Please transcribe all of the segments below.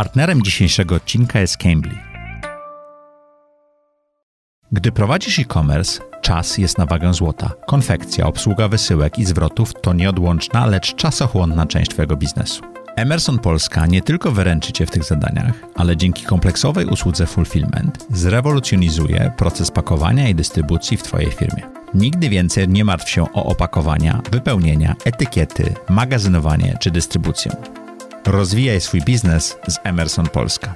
Partnerem dzisiejszego odcinka jest Cambly. Gdy prowadzisz e-commerce, czas jest na wagę złota. Konfekcja, obsługa wysyłek i zwrotów to nieodłączna, lecz czasochłonna część Twojego biznesu. Emerson Polska nie tylko wyręczy Cię w tych zadaniach, ale dzięki kompleksowej usłudze Fulfillment zrewolucjonizuje proces pakowania i dystrybucji w Twojej firmie. Nigdy więcej nie martw się o opakowania, wypełnienia, etykiety, magazynowanie czy dystrybucję. Rozwijaj swój biznes z Emerson Polska.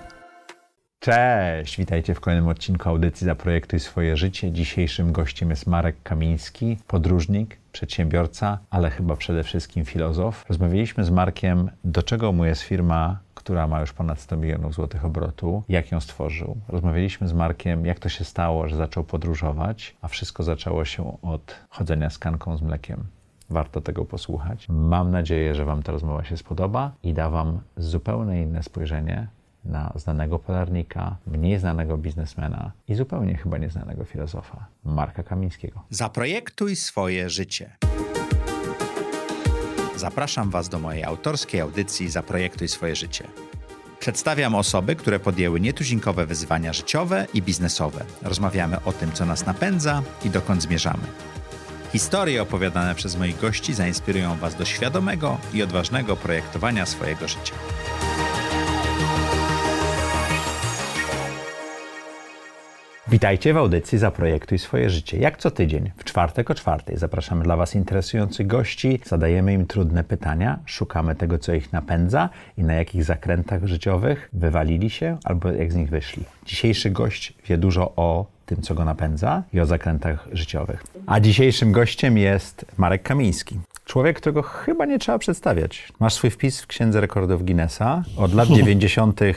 Cześć, witajcie w kolejnym odcinku audycji Zaprojektuj swoje życie. Dzisiejszym gościem jest Marek Kamiński, podróżnik, przedsiębiorca, ale chyba przede wszystkim filozof. Rozmawialiśmy z Markiem, do czego mu jest firma, która ma już ponad 100 milionów złotych obrotu, jak ją stworzył. Rozmawialiśmy z Markiem, jak to się stało, że zaczął podróżować, a wszystko zaczęło się od chodzenia z kanką z mlekiem. Warto tego posłuchać. Mam nadzieję, że Wam ta rozmowa się spodoba i da Wam zupełnie inne spojrzenie na znanego polarnika, mniej znanego biznesmena i zupełnie chyba nieznanego filozofa, Marka Kamińskiego. Zaprojektuj swoje życie. Zapraszam Was do mojej autorskiej audycji Zaprojektuj swoje życie. Przedstawiam osoby, które podjęły nietuzinkowe wyzwania życiowe i biznesowe. Rozmawiamy o tym, co nas napędza i dokąd zmierzamy. Historie opowiadane przez moich gości zainspirują Was do świadomego i odważnego projektowania swojego życia. Witajcie w audycji Zaprojektuj swoje życie. Jak co tydzień, w czwartek o czwartej zapraszamy dla Was interesujących gości, zadajemy im trudne pytania, szukamy tego, co ich napędza i na jakich zakrętach życiowych wywalili się albo jak z nich wyszli. Dzisiejszy gość wie dużo o tym, co go napędza i o zakrętach życiowych. A dzisiejszym gościem jest Marek Kamiński. Człowiek, którego chyba nie trzeba przedstawiać. Masz swój wpis w Księdze Rekordów Guinnessa. Od lat 90. e,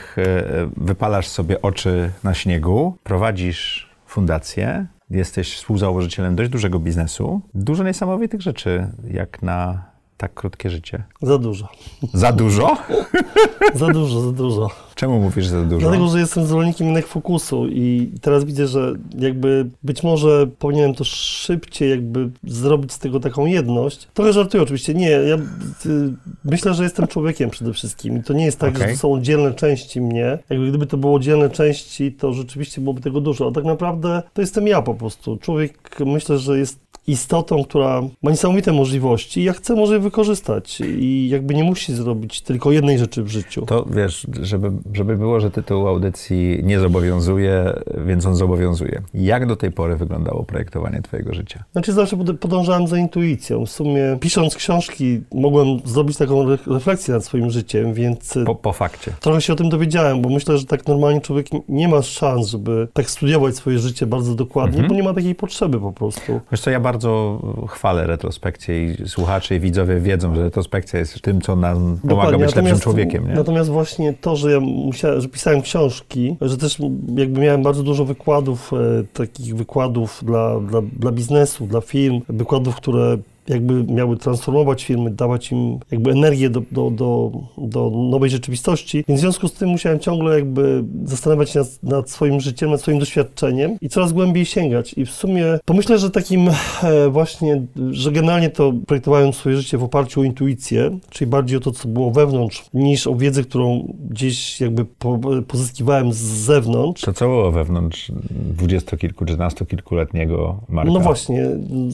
wypalasz sobie oczy na śniegu, prowadzisz fundację, jesteś współzałożycielem dość dużego biznesu. Dużo niesamowitych rzeczy, jak na tak krótkie życie. Za dużo. Za dużo? Za dużo, za dużo. Czemu mówisz za dużo? Dlatego, że jestem zwolennikiem jednak fokusu i teraz widzę, że jakby być może powinienem to szybciej jakby zrobić z tego taką jedność. Trochę żartuję oczywiście. Nie, ja y, myślę, że jestem człowiekiem przede wszystkim i to nie jest tak, Okej. że to są oddzielne części mnie. Jakby gdyby to było oddzielne części, to rzeczywiście byłoby tego dużo. A tak naprawdę to jestem ja po prostu. Człowiek myślę, że jest istotą, która ma niesamowite możliwości i ja chcę może je wykorzystać i jakby nie musi zrobić tylko jednej rzeczy w życiu. To wiesz, żeby, żeby było, że tytuł audycji nie zobowiązuje, więc on zobowiązuje. Jak do tej pory wyglądało projektowanie Twojego życia? Znaczy zawsze pod- podążałem za intuicją. W sumie pisząc książki mogłem zrobić taką re- refleksję nad swoim życiem, więc Po, po fakcie. trochę się o tym dowiedziałem, bo myślę, że tak normalnie człowiek nie ma szans, żeby tak studiować swoje życie bardzo dokładnie, Mhm. bo nie ma takiej potrzeby po prostu. Wiesz co, ja bardzo chwalę retrospekcję i słuchacze i widzowie wiedzą, że retrospekcja jest tym, co nam pomaga Dokładnie. być lepszym człowiekiem. Nie? Natomiast właśnie to, że ja musiałem, że pisałem książki, że też jakby miałem bardzo dużo wykładów, e, takich wykładów dla, dla, dla biznesu, dla firm, wykładów, które jakby miały transformować firmy, dawać im jakby energię do, do, do, do nowej rzeczywistości. Więc w związku z tym musiałem ciągle jakby zastanawiać się nad, nad swoim życiem, nad swoim doświadczeniem i coraz głębiej sięgać. I w sumie to myślę, że takim e, właśnie, że generalnie to projektowałem swoje życie w oparciu o intuicję, czyli bardziej o to, co było wewnątrz, niż o wiedzę, którą gdzieś jakby po, pozyskiwałem z zewnątrz. To co było wewnątrz dwudziestokilku, czternastokilkuletniego Marka? No właśnie,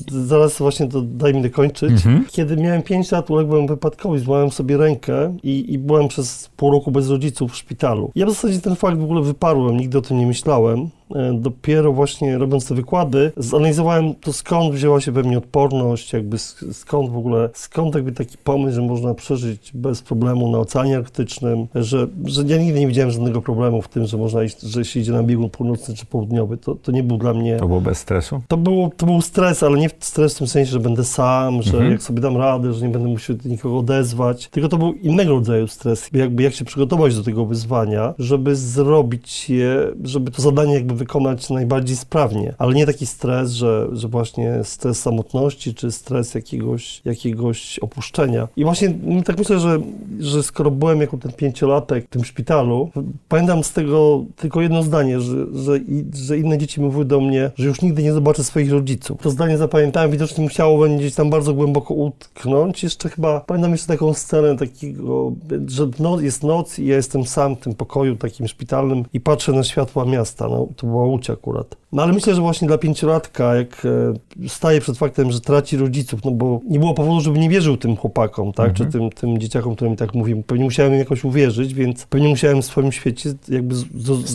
zaraz właśnie to daj mi dokończyć. Mhm. Kiedy miałem 5 lat, uległem wypadkowi, złamałem sobie rękę i, i byłem przez pół roku bez rodziców w szpitalu. Ja w zasadzie ten fakt w ogóle wyparłem, nigdy o tym nie myślałem. E, Dopiero właśnie robiąc te wykłady, zanalizowałem to skąd wzięła się we mnie odporność, jakby sk- skąd w ogóle, skąd jakby taki pomysł, że można przeżyć bez problemu na Oceanie Arktycznym, że, że ja nigdy nie widziałem żadnego problemu w tym, że można iść, że się idzie na biegun północny czy południowy. To, to nie był dla mnie... To było bez stresu? To, było, to był stres, ale nie stres w tym sensie, że będę sam, że Mhm. jak sobie dam radę, że nie będę musiał nikogo odezwać. Tylko to był innego rodzaju stres. Jakby jak się przygotować do tego wyzwania, żeby zrobić je, żeby to zadanie jakby wykonać najbardziej sprawnie, ale nie taki stres, że, że właśnie stres samotności, czy stres jakiegoś, jakiegoś opuszczenia. I właśnie tak myślę, że, że skoro byłem jako ten pięciolatek w tym szpitalu, pamiętam z tego tylko jedno zdanie, że, że, że inne dzieci mówiły do mnie, że już nigdy nie zobaczę swoich rodziców. To zdanie zapamiętałem, widocznie musiało gdzieś tam bardzo głęboko utknąć. Jeszcze chyba, pamiętam jeszcze taką scenę takiego, że no, jest noc i ja jestem sam w tym pokoju takim szpitalnym i patrzę na światła miasta. No, to była Łódź akurat. No ale myślę, że właśnie dla pięciolatka, jak e, staje przed faktem, że traci rodziców, no bo nie było powodu, żeby nie wierzył tym chłopakom, tak, czy tym, tym dzieciakom, którym tak mówimy. Pewnie musiałem im jakoś uwierzyć, więc pewnie musiałem w swoim świecie jakby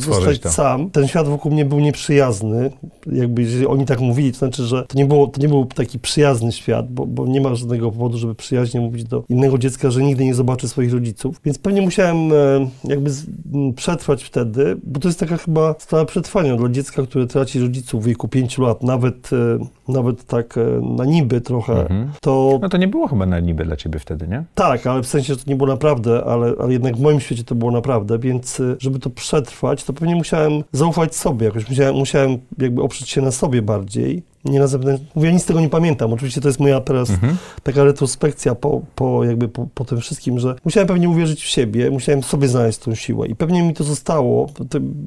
zostać to. sam. Ten świat wokół mnie był nieprzyjazny, jakby jeżeli oni tak mówili, to znaczy, że to nie, było, to nie był taki przyjazny świat, bo, bo nie ma żadnego powodu, żeby przyjaźnie mówić do innego dziecka, że nigdy nie zobaczy swoich rodziców. Więc pewnie musiałem e, jakby przetrwać wtedy, bo to jest taka chyba sprawa przetrwania dla dziecka, które traci rodziców w wieku pięciu lat, nawet, e, nawet tak e, na niby trochę, mhm. to... No to nie było chyba na niby dla ciebie wtedy, nie? Tak, ale w sensie, że to nie było naprawdę, ale, ale jednak w moim świecie to było naprawdę, więc żeby to przetrwać, to pewnie musiałem zaufać sobie, jakoś musiałem, musiałem jakby oprzeć się na sobie bardziej nie na zewnętrznym. Mówię, ja nic z tego nie pamiętam. Oczywiście to jest moja teraz mhm. taka retrospekcja po, po jakby po, po, tym wszystkim, że musiałem pewnie uwierzyć w siebie, musiałem sobie znaleźć tą siłę i pewnie mi to zostało.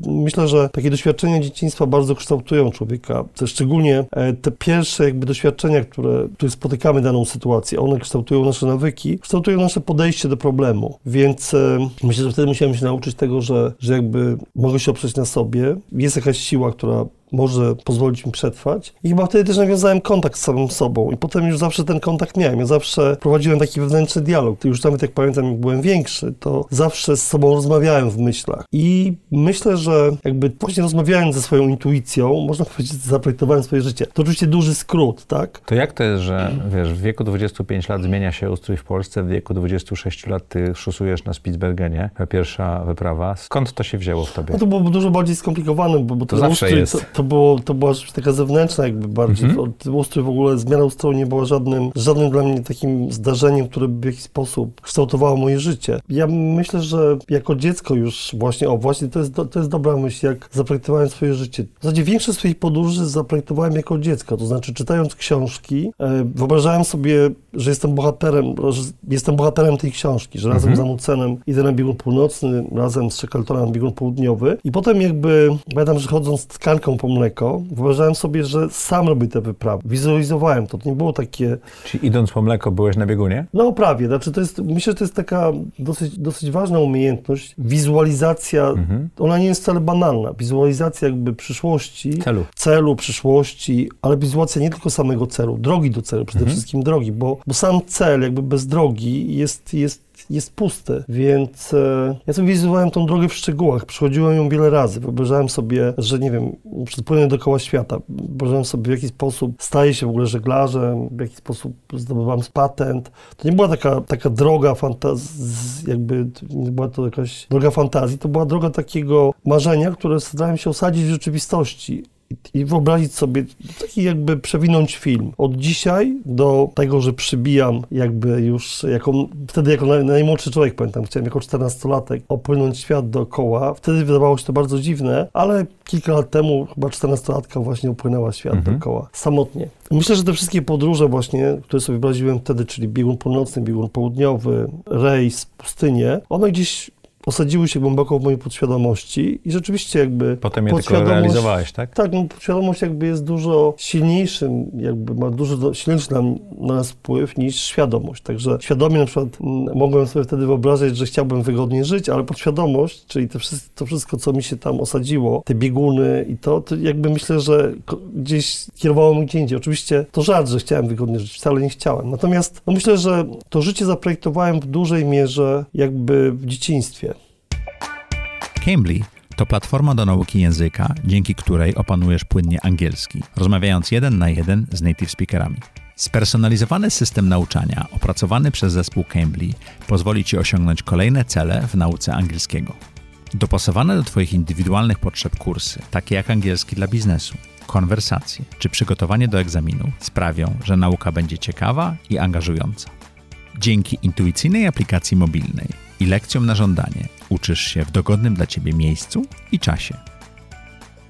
Myślę, że takie doświadczenia dzieciństwa bardzo kształtują człowieka. Szczególnie e, te pierwsze jakby doświadczenia, które, które spotykamy daną sytuację, one kształtują nasze nawyki, kształtują nasze podejście do problemu. Więc e, myślę, że wtedy musiałem się nauczyć tego, że, że jakby mogę się oprzeć na sobie. Jest jakaś siła, która może pozwolić mi przetrwać. I chyba wtedy też nawiązałem kontakt z samym sobą i potem już zawsze ten kontakt miałem. Ja zawsze prowadziłem taki wewnętrzny dialog. Już nawet jak pamiętam, jak byłem większy, to zawsze z sobą rozmawiałem w myślach. I myślę, że jakby właśnie rozmawiając ze swoją intuicją, można powiedzieć, zaprojektowałem swoje życie. To oczywiście duży skrót, tak? To jak to jest, że wiesz, w wieku 25 lat zmienia się ustrój w Polsce, w wieku 26 lat ty szusujesz na Spitsbergenie, pierwsza wyprawa. Skąd to się wzięło w tobie? No to było dużo bardziej skomplikowane, bo, bo to zawsze ustrój, jest. To, to, było, to była rzecz taka zewnętrzna jakby bardziej. Mhm. Ustrój w ogóle, zmiana ustroju nie była żadnym, żadnym dla mnie takim zdarzeniem, które by w jakiś sposób kształtowało moje życie. Ja myślę, że jako dziecko już właśnie, o właśnie to jest, to jest dobra myśl, jak zaprojektowałem swoje życie. W zasadzie większość swoich podróży zaprojektowałem jako dziecko, to znaczy czytając książki, e, wyobrażałem sobie, że jestem bohaterem, że jestem bohaterem tej książki, że razem mhm. z Amucenem idę na biegun północny, razem z Shackletorem na biegun południowy i potem jakby, pamiętam, że chodząc tkanką po mleko, wyobrażałem sobie, że sam robię te wyprawy. Wizualizowałem to, to nie było takie... Czyli idąc po mleko byłeś na biegunie? No prawie, znaczy to jest, myślę, że to jest taka dosyć, dosyć ważna umiejętność. Wizualizacja, mhm. ona nie jest wcale banalna. Wizualizacja jakby przyszłości, celu, celu przyszłości, ale wizualizacja nie tylko samego celu, drogi do celu, przede mhm. wszystkim drogi, bo, bo sam cel jakby bez drogi jest, jest jest pusty, więc e, ja sobie wizualizowałem tą drogę w szczegółach, przechodziłem ją wiele razy, wyobrażałem sobie, że nie wiem, przepłynę dookoła świata, wyobrażałem sobie w jaki sposób staję się w ogóle żeglarzem, w jaki sposób zdobywam patent. To nie była taka, taka droga fantazji, jakby nie była to jakaś droga fantazji, to była droga takiego marzenia, które starałem się osadzić w rzeczywistości i wyobrazić sobie, taki jakby przewinąć film. Od dzisiaj do tego, że przybijam jakby już, jako, wtedy jako najmłodszy człowiek, pamiętam, chciałem jako 14-latek opłynąć świat dookoła. Wtedy wydawało się to bardzo dziwne, ale kilka lat temu chyba 14-latka właśnie upłynęła świat mhm. dookoła, samotnie. Myślę, że te wszystkie podróże właśnie, które sobie wyobraziłem wtedy, czyli biegun północny, biegun południowy, rejs, pustynię, one gdzieś osadziły się głęboko w mojej podświadomości i rzeczywiście jakby... Potem je tylko realizowałeś, tak? Tak, no, podświadomość jakby jest dużo silniejszym, jakby ma dużo silniejszy na, na nas wpływ niż świadomość. Także świadomie na przykład m, mogłem sobie wtedy wyobrazić, że chciałbym wygodnie żyć, ale podświadomość, czyli to wszystko, to wszystko, co mi się tam osadziło, te bieguny i to, to jakby myślę, że gdzieś kierowało mnie gdzie indziej. Oczywiście to żart, że chciałem wygodnie żyć, wcale nie chciałem. Natomiast no myślę, że to życie zaprojektowałem w dużej mierze jakby w dzieciństwie. Cambly to platforma do nauki języka, dzięki której opanujesz płynnie angielski, rozmawiając jeden na jeden z native speakerami. Spersonalizowany system nauczania opracowany przez zespół Cambly pozwoli Ci osiągnąć kolejne cele w nauce angielskiego. Dopasowane do Twoich indywidualnych potrzeb kursy, takie jak angielski dla biznesu, konwersacje czy przygotowanie do egzaminu, sprawią, że nauka będzie ciekawa i angażująca. Dzięki intuicyjnej aplikacji mobilnej i lekcjom na żądanie uczysz się w dogodnym dla Ciebie miejscu i czasie.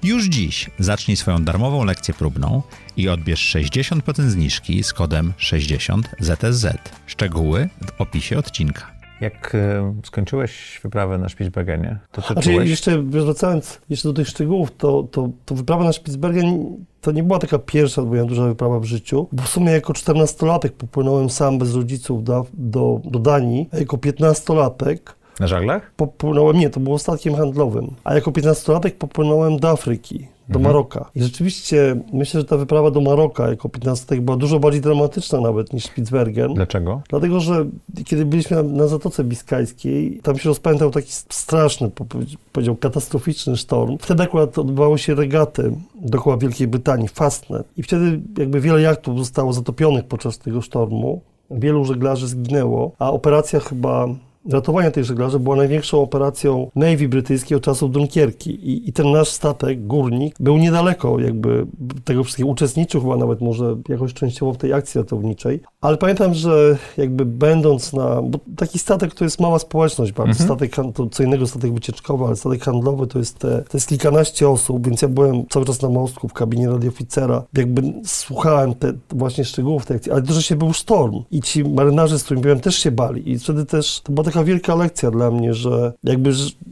Już dziś zacznij swoją darmową lekcję próbną i odbierz 60% zniżki z kodem 60ZSZ. Szczegóły w opisie odcinka. Jak e, skończyłeś wyprawę na Spitsbergenie, to co Znaczy, czułeś? jeszcze wracając jeszcze do tych szczegółów, to, to, to wyprawa na Spitsbergen to nie była taka pierwsza moja duża wyprawa w życiu, bo w sumie jako 14-latek popłynąłem sam bez rodziców do, do, do Danii, a jako 15-latek Na żaglach? popłynąłem, nie, to było statkiem handlowym, a jako 15-latek popłynąłem do Afryki, do Maroka. I rzeczywiście myślę, że ta wyprawa do Maroka jako 15-latek była dużo bardziej dramatyczna nawet niż Spitsbergen. Dlaczego? Dlatego, że kiedy byliśmy na, na Zatoce Biskajskiej, tam się rozpętał taki straszny, po- powiedział, katastroficzny sztorm. Wtedy akurat odbywały się regaty dookoła Wielkiej Brytanii, Fastnet. I wtedy jakby wiele jachtów zostało zatopionych podczas tego sztormu. Wielu żeglarzy zginęło, a operacja chyba ratowania tych żeglarzy była największą operacją Navy brytyjskiej od czasów Dunkierki. I, I ten nasz statek, górnik, był niedaleko jakby tego wszystkiego, uczestniczył chyba nawet może jakoś częściowo w tej akcji ratowniczej. Ale pamiętam, że jakby będąc na, bo taki statek to jest mała społeczność bardzo, statek, han- to co innego statek wycieczkowy, ale statek handlowy to jest, te, to jest kilkanaście osób, więc ja byłem cały czas na mostku w kabinie radioficera, jakby słuchałem te właśnie szczegółów tej akcji, ale że się był sztorm i ci marynarze, z którymi byłem, też się bali i wtedy też to była taka wielka lekcja dla mnie, że jakby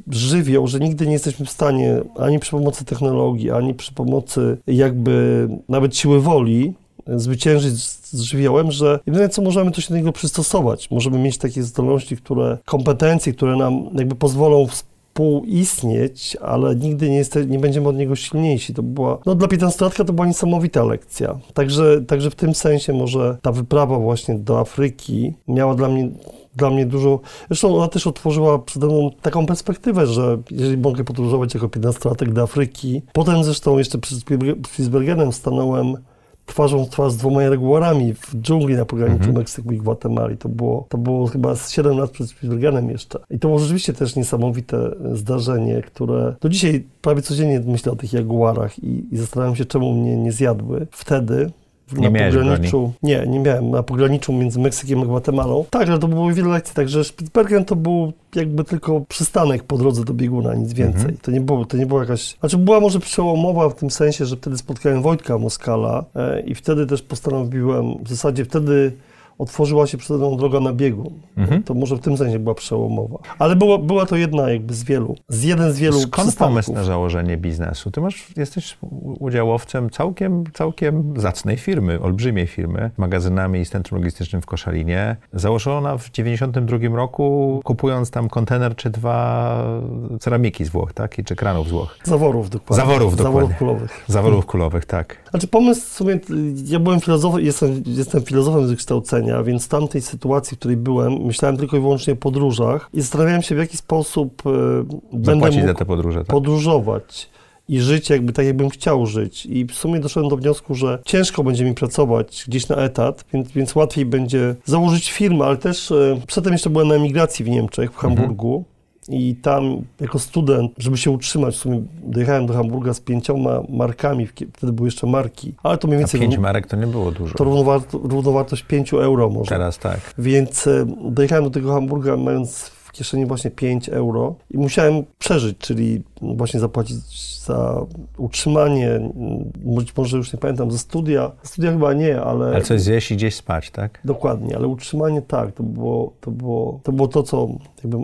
żywioł, że nigdy nie jesteśmy w stanie ani przy pomocy technologii, ani przy pomocy jakby nawet siły woli zwyciężyć z żywiołem, że jedyne co możemy, to się do niego przystosować. Możemy mieć takie zdolności, które, kompetencje, które nam jakby pozwolą współistnieć, ale nigdy nie, jeste, nie będziemy od niego silniejsi. To była, no dla 15-latka to była niesamowita lekcja. Także, także w tym sensie może ta wyprawa właśnie do Afryki miała dla mnie dla mnie dużo. Zresztą ona też otworzyła przede mną taką perspektywę, że jeżeli mogę podróżować jako 15-latek do Afryki, potem zresztą jeszcze przed Spitsberg- Spitsbergenem stanąłem twarzą w twarz z dwoma jaguarami w dżungli na pograniczu Meksyku i Gwatemali. To było, to było chyba z 7 lat przed Spitsbergenem jeszcze. I to było rzeczywiście też niesamowite zdarzenie, które do dzisiaj prawie codziennie myślę o tych jaguarach i, i zastanawiam się, czemu mnie nie zjadły wtedy. Nie miałeś pograniczu, nie, nie miałem, na pograniczu między Meksykiem a Gwatemalą. Tak, ale to było wiele lekcji, także Spitsbergen to był jakby tylko przystanek po drodze do bieguna, nic więcej. To nie było, to nie była jakaś, znaczy była może przełomowa w tym sensie, że wtedy spotkałem Wojtka Moskala e, i wtedy też postanowiłem, w zasadzie wtedy otworzyła się przede mną droga na biegun. To może w tym sensie była przełomowa. Ale była, była to jedna jakby z wielu, z jeden z wielu Skąd przystanków. pomysł na założenie biznesu? Ty masz, jesteś udziałowcem całkiem, całkiem zacnej firmy, olbrzymiej firmy, magazynami i centrum logistycznym w Koszalinie. Założona w 92 roku, kupując tam kontener czy dwa ceramiki z Włoch, tak? I czy kranów z Włoch. Zaworów dokładnie. Zaworów, Zaworów dokładnie. kulowych. Zaworów kulowych, tak. Znaczy pomysł w sumie, ja byłem filozofem, jestem, jestem filozofem z wykształcenia, więc w tamtej sytuacji, w której byłem, myślałem tylko i wyłącznie o podróżach i zastanawiałem się, w jaki sposób y, będę Zapłacić za mógł te podróże, tak? podróżować i żyć jakby tak, jakbym chciał żyć. I w sumie doszedłem do wniosku, że ciężko będzie mi pracować gdzieś na etat, więc, więc łatwiej będzie założyć firmę, ale też y, przedtem jeszcze byłem na emigracji w Niemczech, w Hamburgu. I tam jako student, żeby się utrzymać, w sumie dojechałem do Hamburga z pięcioma markami, wtedy były jeszcze marki, ale to mniej A więcej pięć marek to nie było dużo. to równowarto, równowartość 5 euro może. Teraz tak. Więc e, dojechałem do tego Hamburga mając w kieszeni właśnie 5 euro i musiałem przeżyć, czyli właśnie zapłacić za utrzymanie, być może już nie pamiętam, ze studia. Studia chyba nie, ale... Ale coś zjeść i gdzieś spać, tak? Dokładnie, ale utrzymanie tak, to było to, było, to, było to co jakby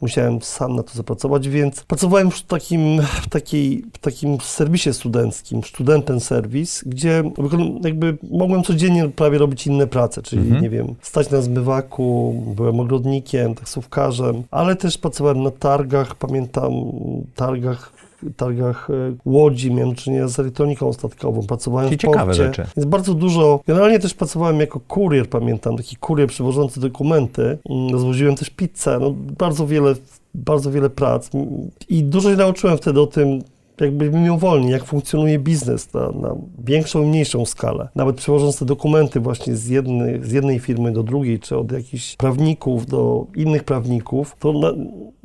musiałem sam na to zapracować, więc pracowałem już w takim, w takiej, w takim serwisie studenckim, studenten serwis, gdzie jakby mogłem codziennie prawie robić inne prace, czyli nie wiem, stać na zmywaku, byłem ogrodnikiem, taksówkarzem, ale też pracowałem na targach, pamiętam, targach targach e, Łodzi, miałem do czynienia z elektroniką statkową, pracowałem Czyli w ciekawe porcie. rzeczy. Jest bardzo dużo. Generalnie też pracowałem jako kurier, pamiętam, taki kurier przywożący dokumenty. Mm, Rozwoziłem też pizzę, no bardzo wiele, bardzo wiele prac. I dużo się nauczyłem wtedy o tym, jakby mimowolnie, jak funkcjonuje biznes na, na większą i mniejszą skalę. Nawet przewożąc te dokumenty właśnie z jednej, z jednej firmy do drugiej, czy od jakichś prawników do innych prawników, to na,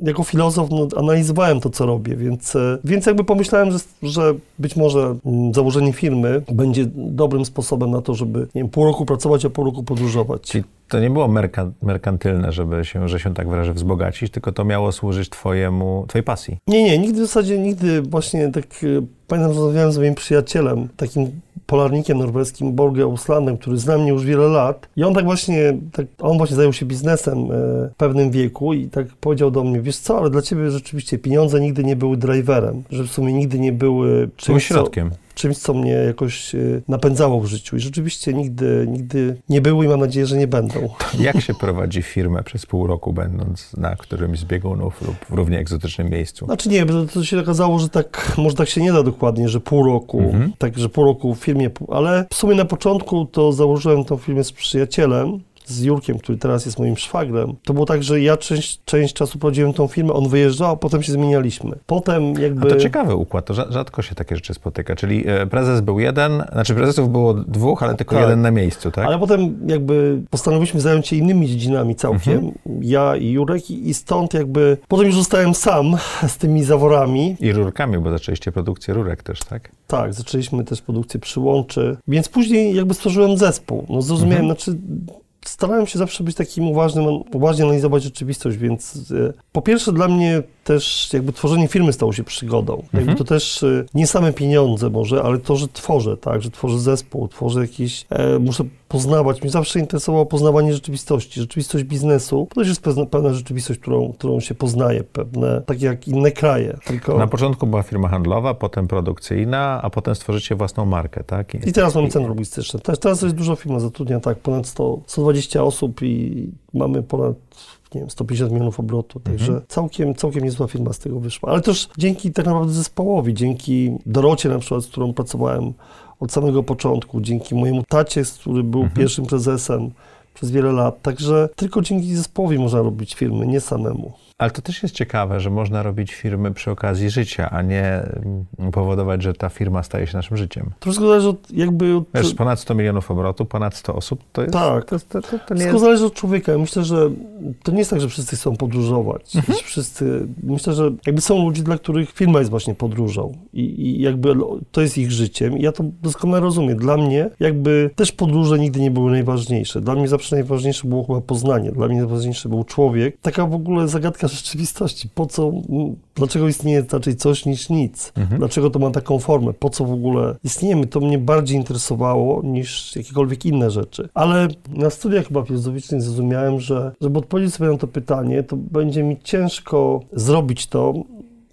jako filozof no, analizowałem to, co robię, więc, e, więc jakby pomyślałem, że, że być może mm, założenie firmy będzie dobrym sposobem na to, żeby nie wiem, pół roku pracować, a pół roku podróżować. To nie było merka, merkantylne, żeby się, że się tak wyrażę, wzbogacić, tylko to miało służyć twojemu, twojej pasji. Nie, nie, nigdy w zasadzie, nigdy właśnie tak, e, pamiętam, rozmawiałem z moim przyjacielem, takim polarnikiem norweskim, Borge Uslandem, który zna mnie już wiele lat i on tak właśnie, tak, on właśnie zajął się biznesem e, w pewnym wieku i tak powiedział do mnie, wiesz co, ale dla ciebie rzeczywiście pieniądze nigdy nie były driverem, że w sumie nigdy nie były czymś, środkiem. Co, czymś, co mnie jakoś e, napędzało w życiu. I rzeczywiście nigdy, nigdy nie były i mam nadzieję, że nie będą. Jak się prowadzi firmę przez pół roku, będąc na którymś z biegunów lub w równie egzotycznym miejscu? Znaczy nie, to się okazało, że tak, może tak się nie da dokładnie, że pół roku, mhm. tak, że pół roku w firmie, ale w sumie na początku to założyłem tą firmę z przyjacielem, z Jurkiem, który teraz jest moim szwagrem, to było tak, że ja część, część czasu prowadziłem tą firmę, on wyjeżdżał, a potem się zmienialiśmy. Potem jakby... A to ciekawy układ, to rzadko się takie rzeczy spotyka, czyli e, prezes był jeden, znaczy prezesów było dwóch, ale tylko tak. jeden na miejscu, tak? Ale potem jakby postanowiliśmy zająć się innymi dziedzinami całkiem, mhm. ja i Jurek i, i stąd jakby, potem już zostałem sam z tymi zaworami. I rurkami, bo zaczęliście produkcję rurek też, tak? Tak, zaczęliśmy też produkcję przyłączy, więc później jakby stworzyłem zespół. No zrozumiałem, mhm. znaczy starałem się zawsze być takim uważnym, uważnie analizować rzeczywistość, więc e, po pierwsze dla mnie też jakby tworzenie firmy stało się przygodą. Mhm. Jakby to też e, nie same pieniądze może, ale to, że tworzę, tak, że tworzę zespół, tworzę jakiś, e, muszę poznawać. Mnie zawsze interesowało poznawanie rzeczywistości, rzeczywistość biznesu. To też jest pewna, pewna rzeczywistość, którą, którą się poznaje, pewne, tak jak inne kraje. Tylko... Na początku była firma handlowa, potem produkcyjna, a potem stworzycie własną markę, tak? I, I teraz mamy centrum logistyczne. Teraz, teraz jest dużo firma zatrudnia, tak, ponad 100, 120 osób i mamy ponad nie wiem, 150 milionów obrotu, także mhm. całkiem, całkiem niezła firma z tego wyszła. Ale też dzięki tak naprawdę zespołowi, dzięki Dorocie na przykład, z którą pracowałem od samego początku, dzięki mojemu tacie, który był mhm. pierwszym prezesem przez wiele lat. Także tylko dzięki zespołowi można robić firmy, nie samemu. Ale to też jest ciekawe, że można robić firmy przy okazji życia, a nie mm, powodować, że ta firma staje się naszym życiem. To wszystko zależy od jakby... Od... Wiesz, ponad 100 milionów obrotu, ponad 100 osób, to jest... Tak, to, to, to, to nie wszystko jest... zależy od człowieka. Myślę, że to nie jest tak, że wszyscy chcą podróżować. Mhm. Wszyscy... Myślę, że jakby są ludzie, dla których firma jest właśnie podróżą i, i jakby to jest ich życiem i ja to doskonale rozumiem. Dla mnie jakby też podróże nigdy nie były najważniejsze. Dla mnie zawsze najważniejsze było chyba poznanie. Dla mnie najważniejszy był człowiek. Taka w ogóle zagadka rzeczywistości. Po co, dlaczego istnieje raczej coś niż nic? Mhm. Dlaczego to ma taką formę? Po co w ogóle istniejemy? To mnie bardziej interesowało niż jakiekolwiek inne rzeczy. Ale na studiach chyba filozoficznych zrozumiałem, że żeby odpowiedzieć sobie na to pytanie, to będzie mi ciężko zrobić to,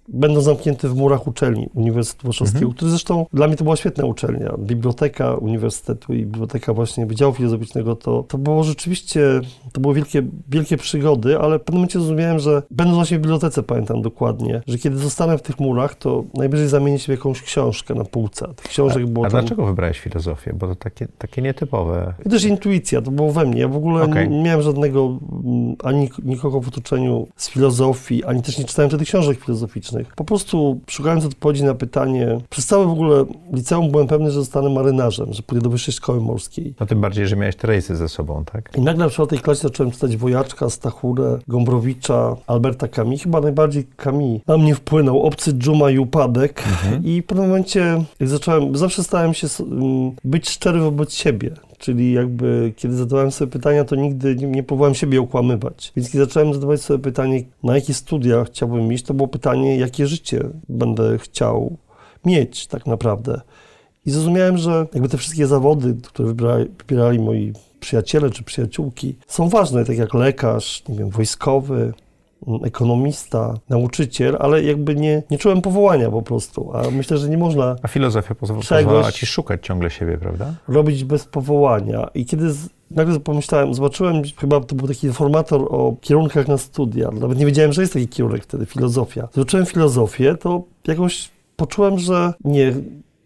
będą zamknięte w murach uczelni Uniwersytetu Warszawskiego, mhm. który zresztą dla mnie to była świetna uczelnia. Biblioteka Uniwersytetu i biblioteka właśnie Wydziału Filozoficznego to, to było rzeczywiście, to były wielkie, wielkie przygody, ale w pewnym momencie zrozumiałem, że będąc właśnie w bibliotece, pamiętam dokładnie, że kiedy zostanę w tych murach, to najwyżej zamienię się w jakąś książkę na półce. Tych książek a, było a tam... dlaczego wybrałeś filozofię? Bo to takie, takie nietypowe. I też intuicja, to było we mnie. Ja w ogóle okay. nie, nie miałem żadnego, mm, ani nikogo w otoczeniu z filozofii, ani też nie czytałem wtedy książek filozoficznych. Po prostu szukając odpowiedzi na pytanie, przez całe w ogóle liceum byłem pewny, że zostanę marynarzem, że pójdę do wyższej szkoły morskiej. No tym bardziej, że miałeś Teresy ze sobą, tak? I nagle w tej klasie zacząłem czytać Wojaczka, Stachurę, Gombrowicza, Alberta Camus, chyba najbardziej Camus. Na mnie wpłynął Obcy Dżuma i Upadek mhm. i w pewnym momencie jak zacząłem, zawsze starałem się być szczery wobec siebie. Czyli jakby, kiedy zadawałem sobie pytania, to nigdy nie, nie próbowałem siebie okłamywać. Więc kiedy zacząłem zadawać sobie pytanie, na jakie studia chciałbym iść, to było pytanie, jakie życie będę chciał mieć tak naprawdę. I zrozumiałem, że jakby te wszystkie zawody, które wybierali, wybierali moi przyjaciele czy przyjaciółki, są ważne, tak jak lekarz, nie wiem, wojskowy, ekonomista, nauczyciel, ale jakby nie, nie czułem powołania po prostu, a myślę, że nie można... A filozofia pozwalała ci szukać ciągle siebie, prawda? Robić bez powołania i kiedy z, nagle pomyślałem, zobaczyłem, chyba to był taki informator o kierunkach na studia, nawet nie wiedziałem, że jest taki kierunek wtedy, filozofia. Zobaczyłem filozofię, to jakoś poczułem, że nie,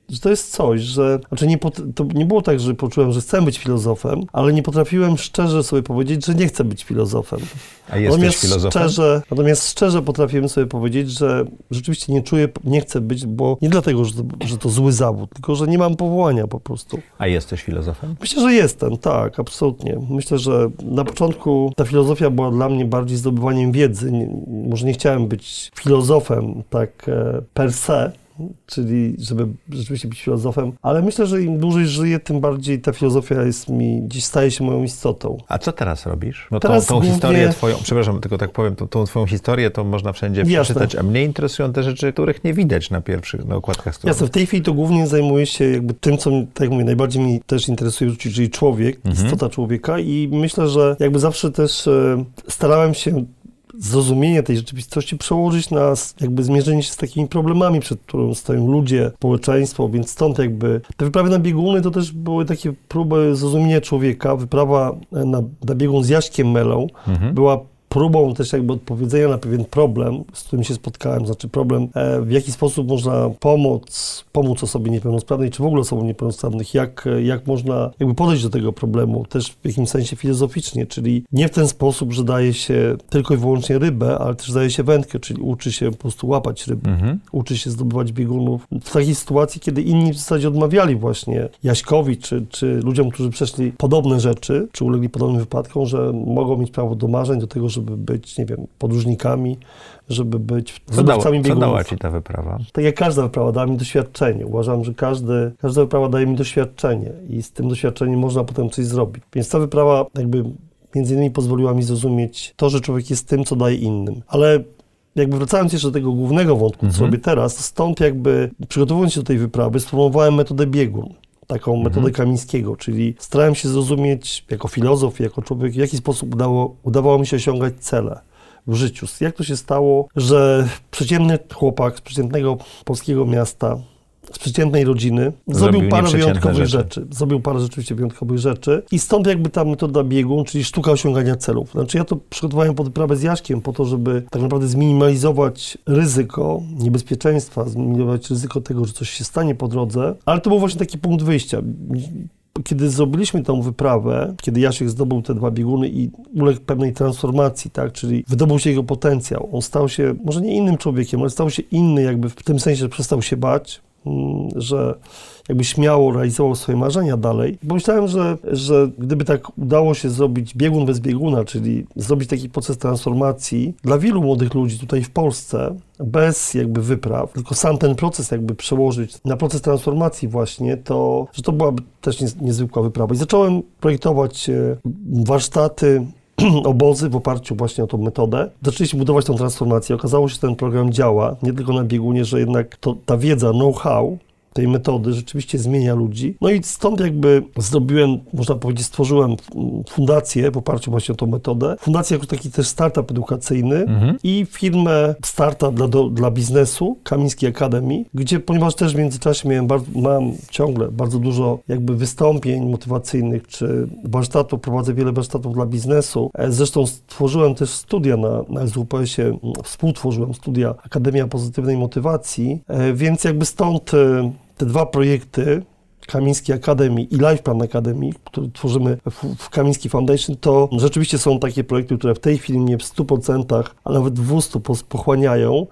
że to jest coś, że znaczy nie, to nie było tak, że poczułem, że chcę być filozofem, ale nie potrafiłem szczerze sobie powiedzieć, że nie chcę być filozofem. A jesteś natomiast filozofem? Szczerze, natomiast szczerze potrafiłem sobie powiedzieć, że rzeczywiście nie czuję, nie chcę być, bo nie dlatego, że to, że to zły zawód, tylko że nie mam powołania po prostu. A jesteś filozofem? Myślę, że jestem, tak, absolutnie. Myślę, że na początku ta filozofia była dla mnie bardziej zdobywaniem wiedzy. Nie, może nie chciałem być filozofem tak e, per se, czyli żeby rzeczywiście być filozofem, ale myślę, że im dłużej żyję, tym bardziej ta filozofia jest mi, dziś staje się moją istotą. A co teraz robisz? No teraz tą, tą głównie... historię twoją, przepraszam, tylko tak powiem, tą, tą twoją historię to można wszędzie Jasne. przeczytać, a mnie interesują te rzeczy, których nie widać na pierwszych, na okładkach strony. Jasne, w tej chwili to głównie zajmuję się jakby tym, co, tak jak mówię, najbardziej mi też interesuje, czyli człowiek, mhm. istota człowieka i myślę, że jakby zawsze też e, starałem się zrozumienie tej rzeczywistości przełożyć na jakby zmierzenie się z takimi problemami, przed którą stoją ludzie, społeczeństwo, więc stąd jakby te wyprawy na bieguny to też były takie próby zrozumienia człowieka. Wyprawa na, na biegun z Jaśkiem Melą mhm. była próbą też jakby odpowiedzenia na pewien problem, z którym się spotkałem, znaczy problem, e, w jaki sposób można pomóc, pomóc osobie niepełnosprawnej, czy w ogóle osobom niepełnosprawnych, jak, jak można jakby podejść do tego problemu, też w jakimś sensie filozoficznie, czyli nie w ten sposób, że daje się tylko i wyłącznie rybę, ale też daje się wędkę, czyli uczy się po prostu łapać ryby, mhm. uczy się zdobywać biegunów. W takiej sytuacji, kiedy inni w zasadzie odmawiali właśnie Jaśkowi, czy, czy ludziom, którzy przeszli podobne rzeczy, czy ulegli podobnym wypadkom, że mogą mieć prawo do marzeń, do tego, żeby być, nie wiem, podróżnikami, żeby być zdobywcami biegunów. Co dała Ci ta wyprawa? Tak jak każda wyprawa dała mi doświadczenie. Uważam, że każdy, każda wyprawa daje mi doświadczenie i z tym doświadczeniem można potem coś zrobić. Więc ta wyprawa jakby między innymi pozwoliła mi zrozumieć to, że człowiek jest tym, co daje innym. Ale jakby wracając jeszcze do tego głównego wątku, co mhm. robię teraz, stąd jakby przygotowując się do tej wyprawy, sformułowałem metodę biegun taką mhm. metodę Kamińskiego, czyli starałem się zrozumieć jako filozof, jako człowiek, w jaki sposób udało, udawało mi się osiągać cele w życiu. Jak to się stało, że przeciętny chłopak z przeciętnego polskiego miasta z przeciętnej rodziny, zrobił, zrobił parę wyjątkowych rzeczy. rzeczy. Zrobił parę rzeczywiście wyjątkowych rzeczy i stąd jakby ta metoda biegu, czyli sztuka osiągania celów. Znaczy ja to przygotowałem pod wyprawę z Jaśkiem po to, żeby tak naprawdę zminimalizować ryzyko niebezpieczeństwa, zminimalizować ryzyko tego, że coś się stanie po drodze, ale to był właśnie taki punkt wyjścia kiedy zrobiliśmy tą wyprawę, kiedy Jasiek zdobył te dwa bieguny i uległ pewnej transformacji, tak, czyli wydobył się jego potencjał, on stał się może nie innym człowiekiem, ale stał się inny jakby w tym sensie, że przestał się bać, że jakby śmiało realizował swoje marzenia dalej. Pomyślałem, że, że gdyby tak udało się zrobić biegun bez bieguna, czyli zrobić taki proces transformacji dla wielu młodych ludzi tutaj w Polsce, bez jakby wypraw, tylko sam ten proces jakby przełożyć na proces transformacji właśnie, to, że to byłaby też niezwykła wyprawa. I zacząłem projektować e, warsztaty obozy w oparciu właśnie o tą metodę. Zaczęliśmy budować tą transformację. Okazało się, że ten program działa, nie tylko na biegunie, że jednak to, ta wiedza, know-how tej metody rzeczywiście zmienia ludzi. No i stąd jakby zrobiłem, można powiedzieć, stworzyłem fundację w oparciu właśnie o tą metodę. Fundację jako taki też startup edukacyjny mhm. i firmę startup dla, do, dla biznesu, Kamiński Academy, gdzie ponieważ też w międzyczasie miałem bardzo, mam ciągle bardzo dużo jakby wystąpień motywacyjnych, czy warsztatów, prowadzę wiele warsztatów dla biznesu. E, zresztą stworzyłem też studia na, na SWPS-ie, współtworzyłem studia Akademia Pozytywnej Motywacji, e, więc jakby stąd e, te dwa projekty, Kamiński Academy i Lifeplan Academy, które tworzymy w, Kamiński Foundation, to rzeczywiście są takie projekty, które w tej chwili mnie w 100%, a nawet w 200% pochłaniają.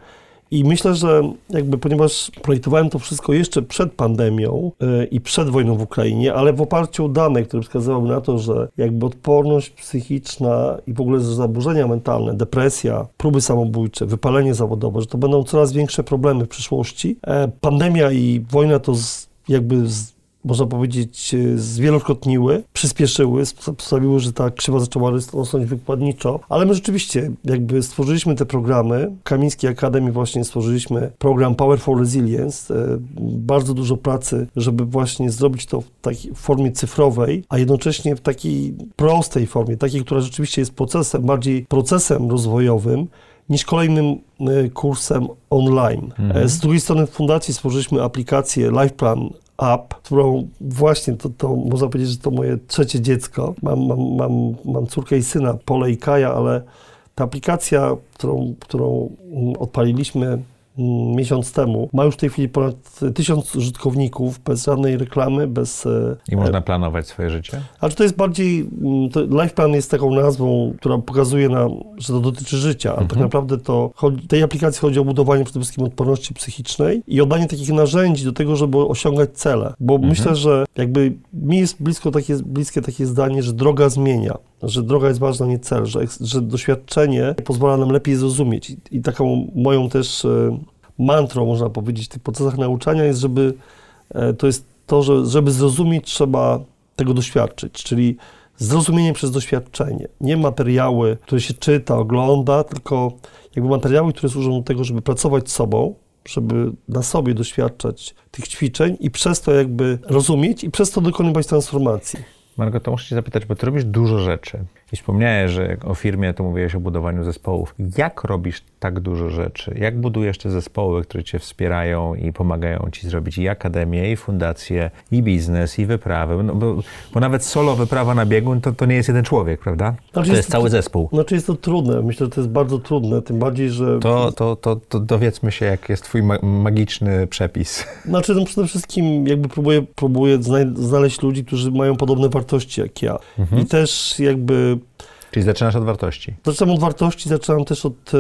I myślę, że jakby ponieważ projektowałem to wszystko jeszcze przed pandemią yy, i przed wojną w Ukrainie, ale w oparciu o dane, które wskazywały na to, że jakby odporność psychiczna i w ogóle zaburzenia mentalne, depresja, próby samobójcze, wypalenie zawodowe, że to będą coraz większe problemy w przyszłości. E, pandemia i wojna to z, jakby z, można powiedzieć, e, zwielokrotniły, przyspieszyły, sprawiły, że ta krzywa zaczęła rosnąć wykładniczo, ale my rzeczywiście jakby stworzyliśmy te programy. W Kamińskiej Akademii właśnie stworzyliśmy program Powerful Resilience. E, bardzo dużo pracy, żeby właśnie zrobić to w takiej formie cyfrowej, a jednocześnie w takiej prostej formie, takiej, która rzeczywiście jest procesem, bardziej procesem rozwojowym, niż kolejnym e, kursem online. Mhm. Z drugiej strony w fundacji stworzyliśmy aplikację LifePlan app, którą właśnie, to, to można powiedzieć, że to moje trzecie dziecko. Mam, mam, mam, mam córkę i syna, Pole i Kaja, ale ta aplikacja, którą, którą odpaliliśmy miesiąc temu. Ma już w tej chwili ponad tysiąc użytkowników, bez żadnej reklamy, bez... E, I można planować swoje życie? A czy to jest bardziej... Mm, to Life Plan jest taką nazwą, która pokazuje nam, że to dotyczy życia, a tak mhm. tak naprawdę to tej aplikacji chodzi o budowanie przede wszystkim odporności psychicznej i oddanie takich narzędzi do tego, żeby osiągać cele. Bo mhm. myślę, że jakby mi jest blisko takie, bliskie takie zdanie, że droga zmienia że droga jest ważna, nie cel, że, że doświadczenie pozwala nam lepiej zrozumieć. I, i taką moją też e, mantrą, można powiedzieć, w tych procesach nauczania jest, żeby to jest to, że żeby zrozumieć, trzeba tego doświadczyć, czyli zrozumienie przez doświadczenie. Nie materiały, które się czyta, ogląda, tylko jakby materiały, które służą do tego, żeby pracować z sobą, żeby na sobie doświadczać tych ćwiczeń i przez to jakby rozumieć i przez to dokonywać transformacji. Margo, to muszę cię zapytać, bo ty robisz dużo rzeczy. I wspomniałeś, że o firmie to mówiłeś o budowaniu zespołów. Jak robisz tak dużo rzeczy? Jak budujesz te zespoły, które cię wspierają i pomagają ci zrobić i akademię, i fundację, i biznes, i wyprawy? No bo, bo nawet solo wyprawa na biegun to, to nie jest jeden człowiek, prawda? Znaczy to jest, jest cały zespół. Znaczy jest to trudne. Myślę, że to jest bardzo trudne, tym bardziej, że... To, to, to, to dowiedzmy się, jak jest twój ma magiczny przepis. Znaczy no przede wszystkim jakby próbuję, próbuję znaleźć ludzi, którzy mają podobne wartości jak ja. Mhm. I też jakby Czyli zaczynasz od wartości? Zaczynam od wartości, zaczynam też od, e,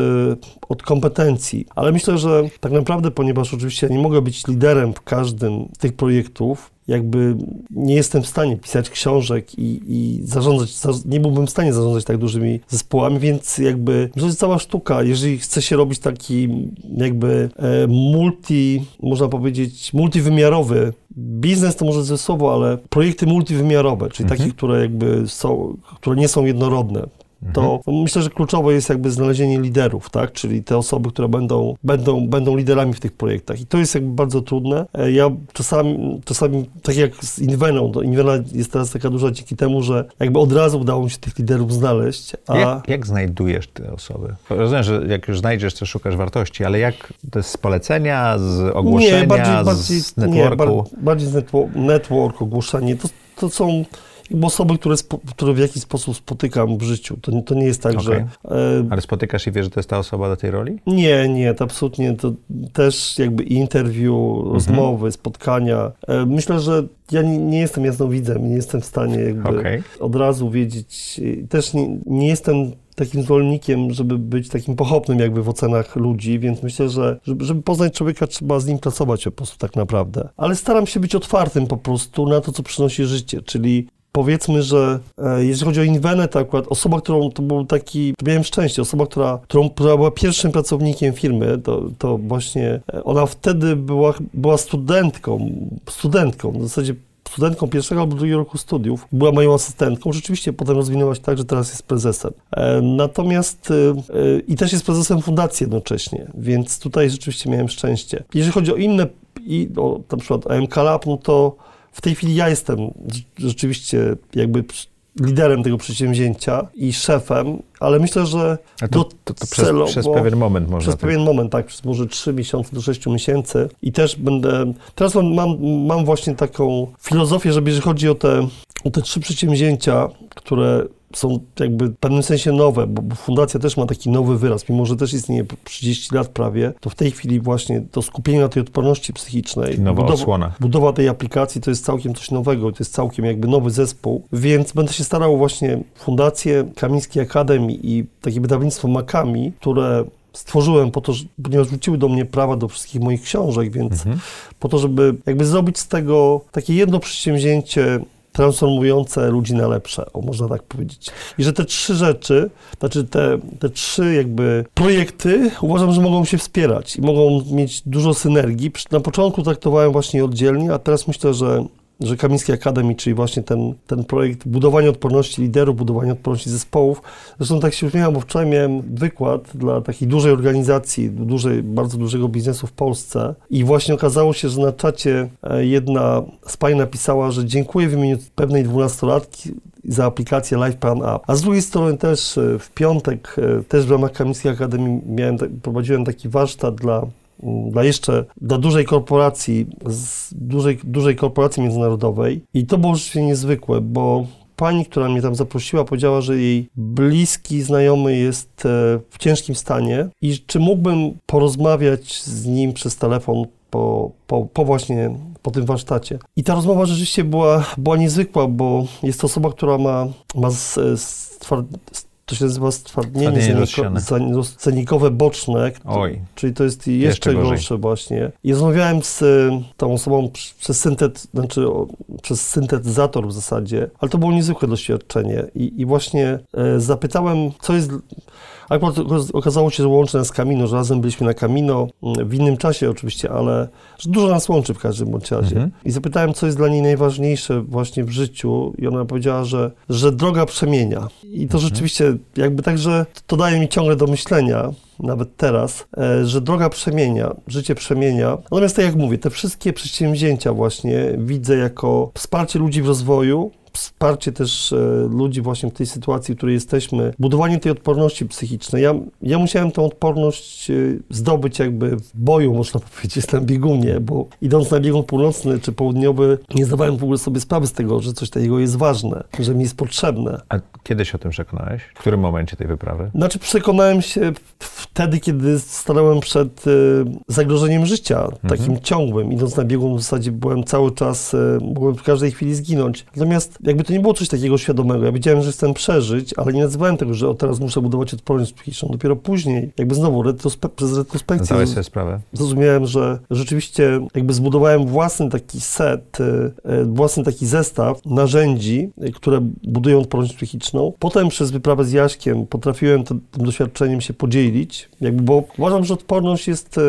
od kompetencji, ale myślę, że tak naprawdę, ponieważ oczywiście nie mogę być liderem w każdym z tych projektów, jakby nie jestem w stanie pisać książek i, i zarządzać, nie byłbym w stanie zarządzać tak dużymi zespołami, więc jakby to jest cała sztuka, jeżeli chce się robić taki jakby e, multi, można powiedzieć, multiwymiarowy biznes to może ze słowo, ale projekty multiwymiarowe, czyli mhm. takie, które jakby są, które nie są jednorodne to mhm. myślę, że kluczowe jest jakby znalezienie liderów, tak? Czyli te osoby, które będą, będą, będą liderami w tych projektach. I to jest jakby bardzo trudne. E, ja czasami, czasami tak jak z Inveną, to Invena jest teraz taka duża dzięki temu, że jakby od razu udało mi się tych liderów znaleźć. A... Jak, jak znajdujesz te osoby? Rozumiem, że jak już znajdziesz, to szukasz wartości, ale jak to jest z polecenia, z ogłoszenia, nie, bardziej, bardziej, z networku? Nie, bardziej z network, network ogłoszenie. To, to są osoby, które, które w jakiś sposób spotykam w życiu. To, to nie jest tak, okay. że... E, Ale spotykasz i wiesz, że to jest ta osoba do tej roli? Nie, nie, to absolutnie. To też jakby interview, mhm. rozmowy, spotkania. E, myślę, że ja nie, nie, jestem jasnowidzem, nie jestem w stanie jakby okay. od razu wiedzieć. Też nie, nie jestem takim zwolennikiem, żeby być takim pochopnym jakby w ocenach ludzi, więc myślę, że żeby, żeby, poznać człowieka, trzeba z nim pracować po prostu tak naprawdę. Ale staram się być otwartym po prostu na to, co przynosi życie, czyli powiedzmy, że e, jeżeli chodzi o Inwenę, to akurat osoba, którą to był taki, miałem szczęście, osoba, która, którą, która była pierwszym pracownikiem firmy, to, to właśnie e, ona wtedy była, była studentką, studentką, w zasadzie studentką pierwszego albo drugiego roku studiów, była moją asystentką, rzeczywiście potem rozwinęła się tak, że teraz jest prezesem. E, natomiast i też jest prezesem fundacji jednocześnie, więc tutaj rzeczywiście miałem szczęście. Jeżeli chodzi o inne, i o na przykład AMK Lab, no to w tej chwili ja jestem rzeczywiście jakby liderem tego przedsięwzięcia i szefem, ale myślę, że to, to, to przez, przez, pewien moment można. Przez tak. pewien moment, tak, przez może 3 miesiące do 6 miesięcy i też będę, teraz mam, mam, mam właśnie taką filozofię, że jeżeli chodzi o te, o te trzy przedsięwzięcia, które są jakby w pewnym sensie nowe, bo fundacja też ma taki nowy wyraz, mimo że też istnieje 30 lat prawie, to w tej chwili właśnie to skupienie na tej odporności psychicznej, Nowa budowa, osłona. budowa tej aplikacji to jest całkiem coś nowego, to jest całkiem jakby nowy zespół, więc będę się starał właśnie fundację Kamińskiej Akademii i takie wydawnictwo Makami, które stworzyłem po to, że, ponieważ wróciły do mnie prawa do wszystkich moich książek, więc mhm. po to, żeby jakby zrobić z tego takie jedno przedsięwzięcie transformujące ludzi na lepsze, o można tak powiedzieć. I że te trzy rzeczy, znaczy te, te trzy jakby projekty uważam, że mogą się wspierać i mogą mieć dużo synergii. Na początku traktowałem właśnie oddzielnie, a teraz myślę, że że Kamińskiej Akademii, czyli właśnie ten, ten projekt budowania odporności liderów, budowania odporności zespołów. Zresztą tak się uśmiecham, bo wczoraj miałem wykład dla takiej dużej organizacji, dużej, bardzo dużego biznesu w Polsce i właśnie okazało się, że na czacie e, jedna z pań napisała, że dziękuję w imieniu pewnej dwunastolatki za aplikację Life Plan App. A z drugiej strony też e, w piątek, e, też w ramach Kamińskiej Akademii miałem, prowadziłem taki warsztat dla dla jeszcze, dla dużej korporacji, z dużej, dużej korporacji międzynarodowej i to było rzeczywiście niezwykłe, bo pani, która mnie tam zaprosiła, powiedziała, że jej bliski znajomy jest e, w ciężkim stanie i czy mógłbym porozmawiać z nim przez telefon po, po, po właśnie po tym warsztacie. I ta rozmowa rzeczywiście była, była niezwykła, bo jest to osoba, która ma, ma z, z, to się nazywa stwardnienie cenikowe boczne, Oj, czyli to jest jeszcze, jeszcze gorsze właśnie. I rozmawiałem z e, tą osobą przez, syntet, znaczy, przez syntetyzator w zasadzie, ale to było niezwykłe doświadczenie. I, i właśnie e, zapytałem, co jest Akurat okazało się, że łączy nas Kamino, że razem byliśmy na Kamino, mm, w innym czasie oczywiście, ale że dużo nas łączy w każdym bądź razie. Mhm. I zapytałem, co jest dla niej najważniejsze właśnie w życiu i ona powiedziała, że, że droga przemienia. I to mhm. rzeczywiście jakby także to daje mi ciągle do myślenia, nawet teraz, e, że droga przemienia, życie przemienia. Natomiast tak jak mówię, te wszystkie przedsięwzięcia właśnie widzę jako wsparcie ludzi w rozwoju, wsparcie też e, ludzi właśnie w tej sytuacji, w której jesteśmy, budowanie tej odporności psychicznej. Ja, ja musiałem tą odporność e, zdobyć jakby w boju, można powiedzieć, na biegunie, bo idąc na biegun północny czy południowy, nie zdawałem w ogóle sobie sprawy z tego, że coś takiego jest ważne, że mi jest potrzebne. A kiedy się o tym przekonałeś? W którym momencie tej wyprawy? Znaczy przekonałem się wtedy, kiedy stanąłem przed e, zagrożeniem życia, mhm. takim ciągłym. Idąc na biegun w zasadzie byłem cały czas, mogłem w każdej chwili zginąć. Natomiast jakby to nie było coś takiego świadomego. Ja wiedziałem, że chcę przeżyć, ale nie nazywałem tego, że o, teraz muszę budować odporność psychiczną. Dopiero później, jakby znowu retrospe przez retrospekcję Zdałeś sobie sprawę. zrozumiałem, że rzeczywiście jakby zbudowałem własny taki set, e, e, własny taki zestaw narzędzi, e, które budują odporność psychiczną. Potem przez wyprawę z Jaśkiem potrafiłem tym doświadczeniem się podzielić, jakby, bo uważam, że odporność jest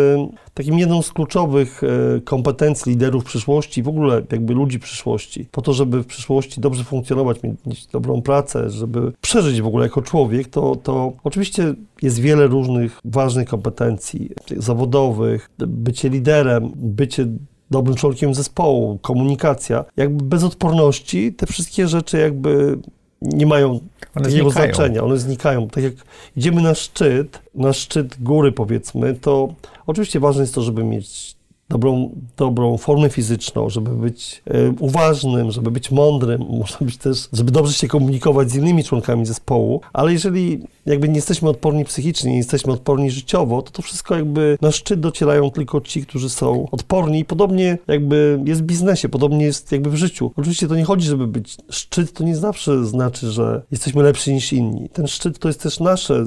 takim jedną z kluczowych kompetencji liderów przyszłości, w ogóle jakby ludzi przyszłości, po to, żeby w przyszłości dobrze funkcjonować, mieć dobrą pracę, żeby przeżyć w ogóle jako człowiek, to, to oczywiście jest wiele różnych ważnych kompetencji zawodowych, bycie liderem, bycie dobrym członkiem zespołu, komunikacja. Jakby bez odporności te wszystkie rzeczy jakby nie mają one takiego znikają. znaczenia, one znikają. Tak jak idziemy na szczyt, na szczyt góry powiedzmy, to oczywiście ważne jest to, żeby mieć dobrą, dobrą formę fizyczną, żeby być e, uważnym, żeby być mądrym, można być też, żeby dobrze się komunikować z innymi członkami zespołu, ale jeżeli jakby nie jesteśmy odporni psychicznie, nie jesteśmy odporni życiowo, to to wszystko jakby na szczyt docierają tylko ci, którzy są odporni podobnie jakby jest w biznesie, podobnie jest jakby w życiu. Oczywiście to nie chodzi, żeby być szczyt, to nie zawsze znaczy, że jesteśmy lepsi niż inni. Ten szczyt to jest też nasze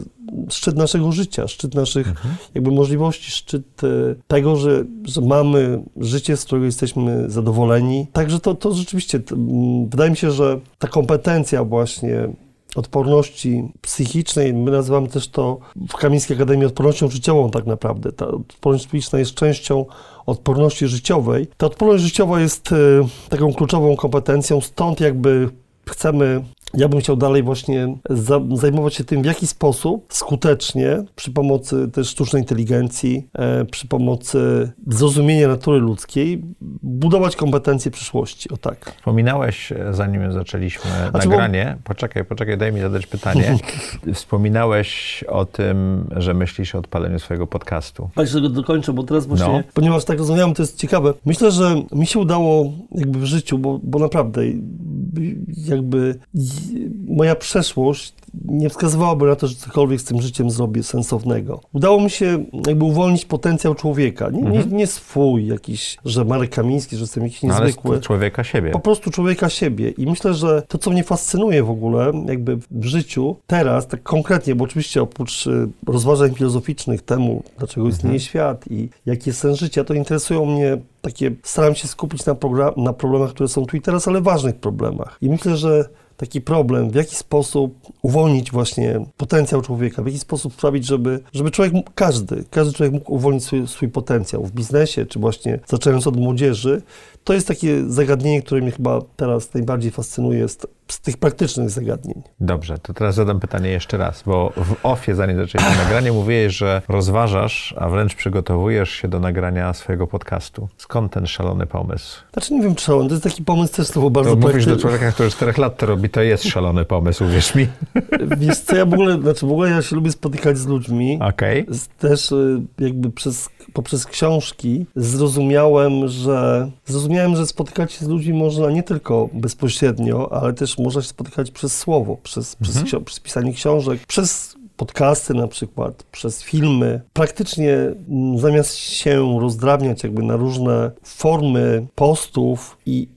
szczyt naszego życia, szczyt naszych mhm. jakby możliwości, szczyt e, tego, że, że mamy życie, z którego jesteśmy zadowoleni. Także to, to rzeczywiście, wydaje mi się, że ta kompetencja właśnie odporności psychicznej, my nazywamy też to w Kamińskiej Akademii odpornością życiową tak naprawdę. Ta odporność psychiczna jest częścią odporności życiowej. Ta odporność życiowa jest e, taką kluczową kompetencją, stąd jakby chcemy ja bym chciał dalej właśnie zajmować się tym, w jaki sposób skutecznie, przy pomocy też sztucznej inteligencji, e, przy pomocy zrozumienia natury ludzkiej, budować kompetencje przyszłości. O tak. Wspominałeś, e, zanim zaczęliśmy znaczy, nagranie, bo... poczekaj, poczekaj, daj mi zadać pytanie. Wspominałeś o tym, że myślisz o odpaleniu swojego podcastu. Ale jeszcze go dokończę, bo teraz właśnie, no. ponieważ tak rozmawiamy, to jest ciekawe. Myślę, że mi się udało jakby w życiu, bo, bo naprawdę jakby moja przeszłość nie wskazywałaby na to, że cokolwiek z tym życiem zrobię sensownego. Udało mi się jakby uwolnić potencjał człowieka. Nie, mhm. nie, nie swój jakiś, że Marek Kamiński, że jestem jakiś no, niezwykły. Ale człowieka siebie. Po prostu człowieka siebie. I myślę, że to, co mnie fascynuje w ogóle jakby w życiu, teraz, tak konkretnie, bo oczywiście oprócz y, rozważań filozoficznych temu, dlaczego mhm. istnieje świat i jaki jest sens życia, to interesują mnie takie, staram się skupić na, na problemach, które są tu i teraz, ale ważnych problemach. I myślę, że taki problem, w jaki sposób uwolnić właśnie potencjał człowieka, w jaki sposób sprawić, żeby, żeby człowiek, każdy, każdy człowiek mógł uwolnić swój, swój potencjał w biznesie, czy właśnie zaczynając od młodzieży, to jest takie zagadnienie, które mnie chyba teraz najbardziej fascynuje z, z, tych praktycznych zagadnień. Dobrze, to teraz zadam pytanie jeszcze raz, bo w ofie, zanim zaczęliśmy nagranie, mówiłeś, że rozważasz, a wręcz przygotowujesz się do nagrania swojego podcastu. Skąd ten szalony pomysł? Znaczy nie wiem, czy szalony, to jest taki pomysł też to bardzo... To mówisz do człowieka, który 4 lat to robi, to jest szalony pomysł, wierz mi. Wiesz co, ja w ogóle, znaczy w ogóle ja się lubię spotykać z ludźmi. Okej. Okay. Też y, jakby przez, poprzez książki zrozumiałem, że zrozumiałem, że spotykać się z ludźmi można nie tylko bezpośrednio, ale też można się spotykać przez słowo, przez, mhm. przez, przez pisanie książek, przez podcasty na przykład, przez filmy. Praktycznie mm, zamiast się rozdrabniać jakby na różne formy postów i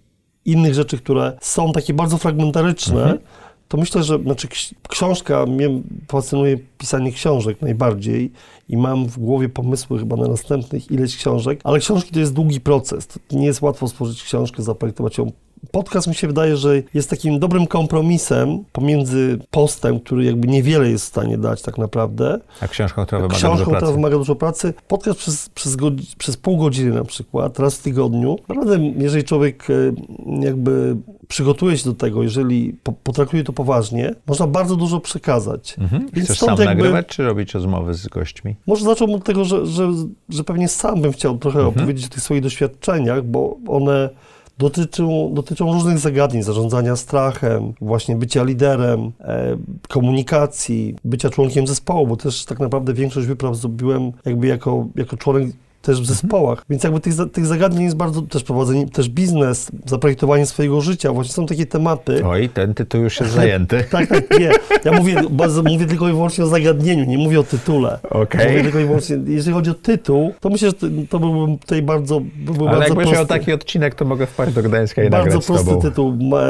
innych rzeczy, które są takie bardzo fragmentaryczne, mhm. to myślę, że znaczy książka, mnie fascynuje pisanie książek najbardziej i mam w głowie pomysły chyba na następnych ileś książek, ale książki to jest długi proces. To nie jest łatwo stworzyć książkę, zaprojektować ją podcast mi się wydaje, że jest takim dobrym kompromisem pomiędzy postem, który jakby niewiele jest w stanie dać tak naprawdę. A książką, która wymaga książką, dużo pracy. która wymaga dużo pracy. Podcast przez, przez, przez pół godziny na przykład, raz w tygodniu. Naprawdę, jeżeli człowiek e, jakby przygotuje się do tego, jeżeli po, potraktuje to poważnie, można bardzo dużo przekazać. Mhm. Więc Chcesz stąd sam jakby- nagrywać, czy robić rozmowy z gośćmi? Może zacząłbym od tego, że, że, że pewnie sam bym chciał trochę Mhm. opowiedzieć o tych swoich doświadczeniach, bo one dotyczą, dotyczą różnych zagadnień, zarządzania strachem, właśnie bycia liderem, e, komunikacji, bycia członkiem zespołu, bo też tak naprawdę większość wypraw zrobiłem jakby jako, jako członek też w zespołach, więc jakby tych, tych zagadnień jest bardzo, też prowadzenie, też biznes, zaprojektowanie swojego życia, właśnie są takie tematy. Oj, ten tytuł już jest zajęty. Tak, tak, nie. Ja mówię, bardzo, mówię tylko i wyłącznie o zagadnieniu, nie mówię o tytule. Okej. Mówię tylko i wyłącznie, jeżeli chodzi o tytuł, to myślę, że to, to byłby tutaj bardzo, byłby Ale bardzo jakbyś prosty. miał taki odcinek, to mogę wpaść do Gdańska i bardzo nagrać z prosty tytuł. Ma,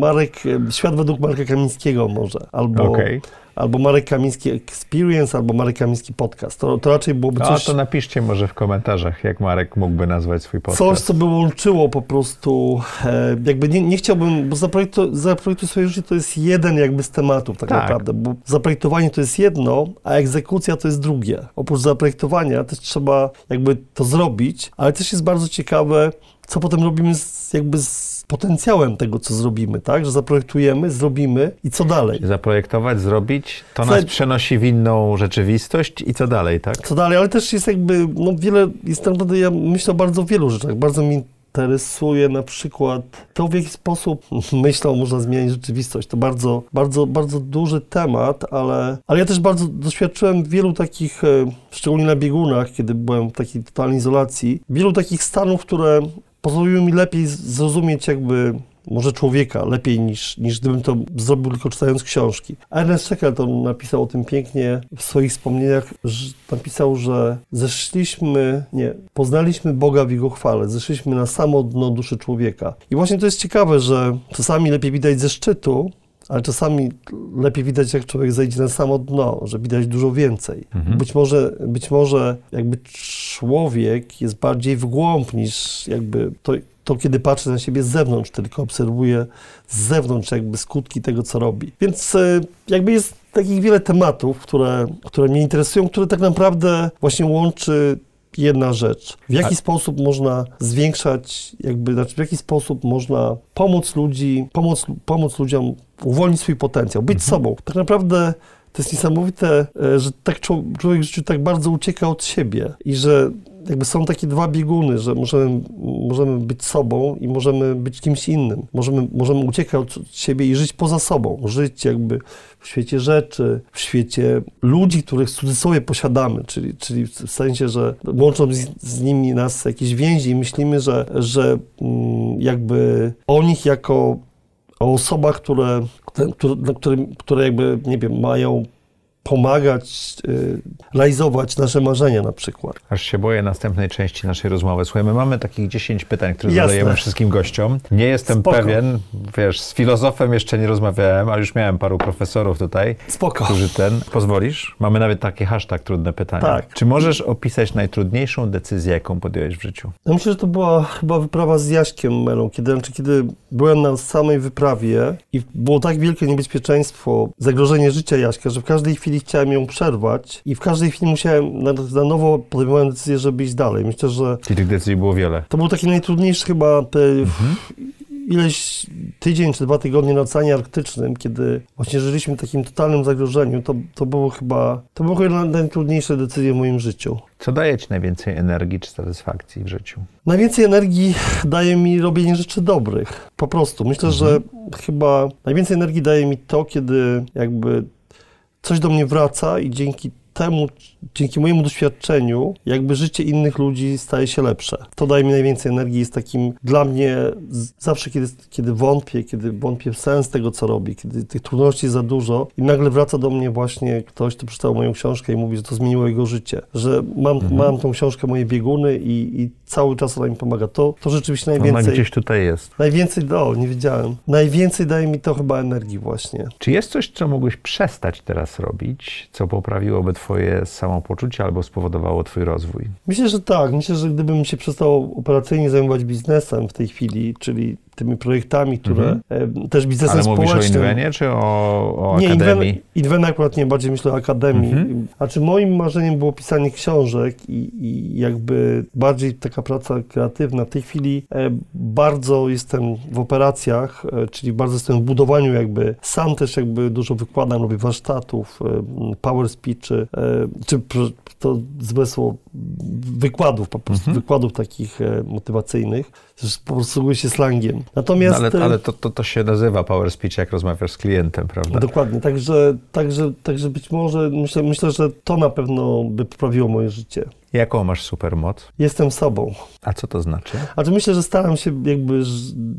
Marek, Świat według Marka Kamińskiego może. Albo, Okej. Albo Marek Kamiński Experience, albo Marek Kamiński Podcast. To, to raczej byłoby A coś, to napiszcie może w komentarzach, jak Marek mógłby nazwać swój podcast. coś, co by łączyło po prostu, e, jakby nie, nie chciałbym, bo zaprojektu, zaprojektuj swoje życie to jest jeden jakby z tematów tak, Tak. naprawdę, bo zaprojektowanie to jest jedno, a egzekucja to jest drugie. Oprócz zaprojektowania też trzeba jakby to zrobić, ale też jest bardzo ciekawe, co potem robimy z, jakby z potencjałem tego, co zrobimy, tak? Że zaprojektujemy, zrobimy i co dalej? Zaprojektować, zrobić, to nas przenosi w inną rzeczywistość i co dalej, tak? Co dalej, ale też jest jakby, no wiele, jest naprawdę, ja myślę o bardzo wielu rzeczach. Bardzo mi interesuje na przykład to, w jaki sposób myślą można zmieniać rzeczywistość. To bardzo, bardzo, bardzo duży temat, ale, ale ja też bardzo doświadczyłem wielu takich, e, szczególnie na biegunach, kiedy byłem w takiej totalnej izolacji, wielu takich stanów, które pozwoliły mi lepiej zrozumieć jakby może człowieka lepiej niż, niż gdybym to zrobił tylko czytając książki. Ernest Shackleton napisał o tym pięknie w swoich wspomnieniach, że napisał, że zeszliśmy, nie, poznaliśmy Boga w Jego chwale, zeszliśmy na samo dno duszy człowieka. I właśnie to jest ciekawe, że czasami lepiej widać ze szczytu, ale czasami lepiej widać, jak człowiek zejdzie na samo dno, że widać dużo więcej. Mhm. Być może, być może jakby człowiek jest bardziej w głąb niż jakby to, to, kiedy patrzy na siebie z zewnątrz, tylko obserwuje z zewnątrz jakby skutki tego, co robi. Więc e, jakby jest takich wiele tematów, które, które mnie interesują, które tak naprawdę właśnie łączy jedna rzecz. W jaki A- sposób można zwiększać, jakby, znaczy w jaki sposób można pomóc ludzi, pomóc, pomóc ludziom uwolnić swój potencjał, być sobą. Tak naprawdę to jest niesamowite, e, że tak czło- człowiek w życiu tak bardzo ucieka od siebie i że jakby są takie dwa bieguny, że możemy, możemy być sobą i możemy być kimś innym. Możemy, możemy uciekać od siebie i żyć poza sobą. Żyć jakby w świecie rzeczy, w świecie ludzi, których w cudzysłowie posiadamy, czyli, czyli w sensie, że łączą z, z nimi nas jakieś więzi i myślimy, że, że mm, jakby o nich jako o osobach, które, które, które, które, jakby, nie wiem, mają pomagać y, realizować nasze marzenia na przykład. Aż się boję następnej części naszej rozmowy. Słuchaj, my mamy takich 10 pytań, które Jasne. zadajemy wszystkim gościom. Nie jestem Spoko. pewien, wiesz, z filozofem jeszcze nie rozmawiałem, ale już miałem paru profesorów tutaj, Spoko. którzy ten... Pozwolisz? Mamy nawet taki hashtag trudne pytania. Tak. Czy możesz opisać najtrudniejszą decyzję, jaką podjąłeś w życiu? Ja myślę, że to była chyba wyprawa z Jaśkiem Melą, kiedy, znaczy, kiedy byłem na samej wyprawie i było tak wielkie niebezpieczeństwo, zagrożenie życia Jaśka, że w każdej chwili chciałem ją przerwać i w każdej chwili musiałem, na, na nowo podejmowałem decyzję, żeby iść dalej. Myślę, że Czyli tych decyzji było wiele. to był taki najtrudniejszy chyba te, ileś tydzień czy dwa tygodnie na Oceanie Arktycznym, kiedy właśnie żyliśmy w takim totalnym zagrożeniu, to, to było chyba, to były chyba najtrudniejsze decyzje w moim życiu. Co daje ci najwięcej energii czy satysfakcji w życiu? Najwięcej energii daje mi robienie rzeczy dobrych. Po prostu. Myślę, że chyba najwięcej energii daje mi to, kiedy jakby coś do mnie wraca i dzięki temu, dzięki mojemu doświadczeniu, jakby życie innych ludzi staje się lepsze. To daje mi najwięcej energii, jest takim dla mnie zawsze, kiedy, kiedy wątpię, kiedy wątpię w sens tego, co robię, kiedy tych trudności jest za dużo i nagle wraca do mnie właśnie ktoś, kto przeczytał moją książkę i mówi, że to zmieniło jego życie, że mam, mam tą książkę, moje bieguny i, i cały czas ona mi pomaga. To, to rzeczywiście Ona najwięcej... gdzieś tutaj jest. Najwięcej, o, nie wiedziałem. Najwięcej daje mi to chyba energii właśnie. Czy jest coś, co mógłbyś przestać teraz robić, co poprawiłoby twoje samopoczucie albo spowodowało twój rozwój? Myślę, że tak. Myślę, że gdybym się przestał operacyjnie zajmować biznesem w tej chwili, czyli tymi projektami, które mhm. też biznesem Ale społecznym. mówisz o Invenie czy o, o nie, Akademii? Nie, Inven akurat nie, bardziej myślę o Akademii. Mhm. Znaczy moim marzeniem było pisanie książek i, i jakby bardziej taka praca kreatywna. W tej chwili e, bardzo jestem w operacjach, e, czyli bardzo jestem w budowaniu jakby, sam też jakby dużo wykładam, robię warsztatów, e, power speechy, czy to złe słowo, wykładów, po prostu mhm. wykładów takich motywacyjnych, posługuję się slangiem. Natomiast... No ale, ale to, to, to się nazywa power speech, jak rozmawiasz z klientem, prawda? Dokładnie, także, także, także być może, myślę, myślę, że to na pewno by poprawiło moje życie. Jaką masz supermoc? Jestem sobą. A co to znaczy? A to myślę, że staram się jakby,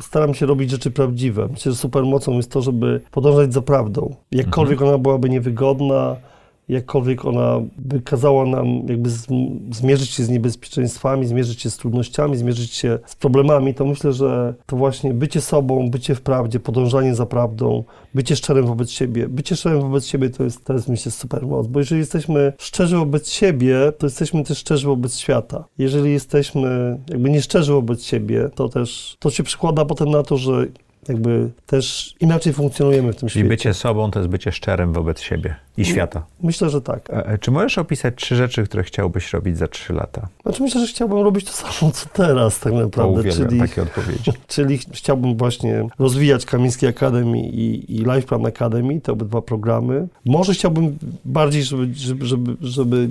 staram się robić rzeczy prawdziwe. Myślę, że supermocą jest to, żeby podążać za prawdą. Jakkolwiek mhm. ona byłaby niewygodna, jakkolwiek ona by kazała nam jakby zmierzyć się z niebezpieczeństwami, zmierzyć się z trudnościami, zmierzyć się z problemami, to myślę, że to właśnie bycie sobą, bycie w prawdzie, podążanie za prawdą, bycie szczerym wobec siebie. Bycie szczerym wobec siebie to jest, to jest myślę, super moc, bo jeżeli jesteśmy szczerzy wobec siebie, to jesteśmy też szczerzy wobec świata. Jeżeli jesteśmy jakby nieszczerzy wobec siebie, to też to się przykłada potem na to, że jakby też inaczej funkcjonujemy w tym Czyli świecie. bycie sobą to jest bycie szczerym wobec siebie i świata. Myślę, że tak. Czy możesz opisać trzy rzeczy, które chciałbyś robić za trzy lata? Znaczy myślę, że chciałbym robić to samo, co teraz tak naprawdę. To czyli, takie odpowiedzi. Czyli chciałbym właśnie rozwijać Kamiński Academy i, i Life Plan Academy, te obydwa programy. Może chciałbym bardziej, żeby, żeby, żeby, żeby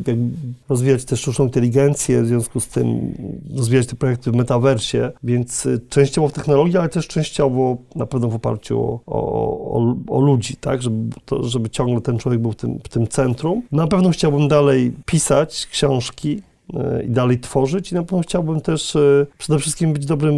rozwijać też sztuczną inteligencję, w związku z tym rozwijać te projekty w metaversie, więc y, częściowo w technologii, ale też częściowo na pewno w oparciu o, o, o, ludzi, tak, żeby, to, żeby ciągle ten człowiek był w tym, w tym centrum. Na pewno chciałbym dalej pisać książki, i dalej tworzyć i na pewno chciałbym też e, przede wszystkim być dobrym,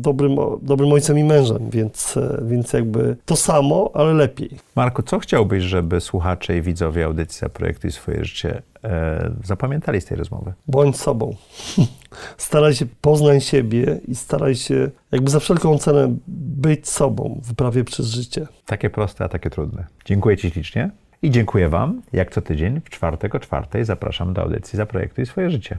dobrym, dobrym ojcem i mężem, więc, e, więc jakby to samo, ale lepiej. Marku, co chciałbyś, żeby słuchacze i widzowie audycji Projektuj swoje życie e, zapamiętali z tej rozmowy? Bądź sobą. staraj się, poznaj siebie i staraj się jakby za wszelką cenę być sobą w prawie przez życie. Takie proste, a takie trudne. Dziękuję Ci ślicznie i dziękuję Wam. Jak co tydzień w czwartek o czwartej zapraszam do audycji Zaprojektuj swoje życie.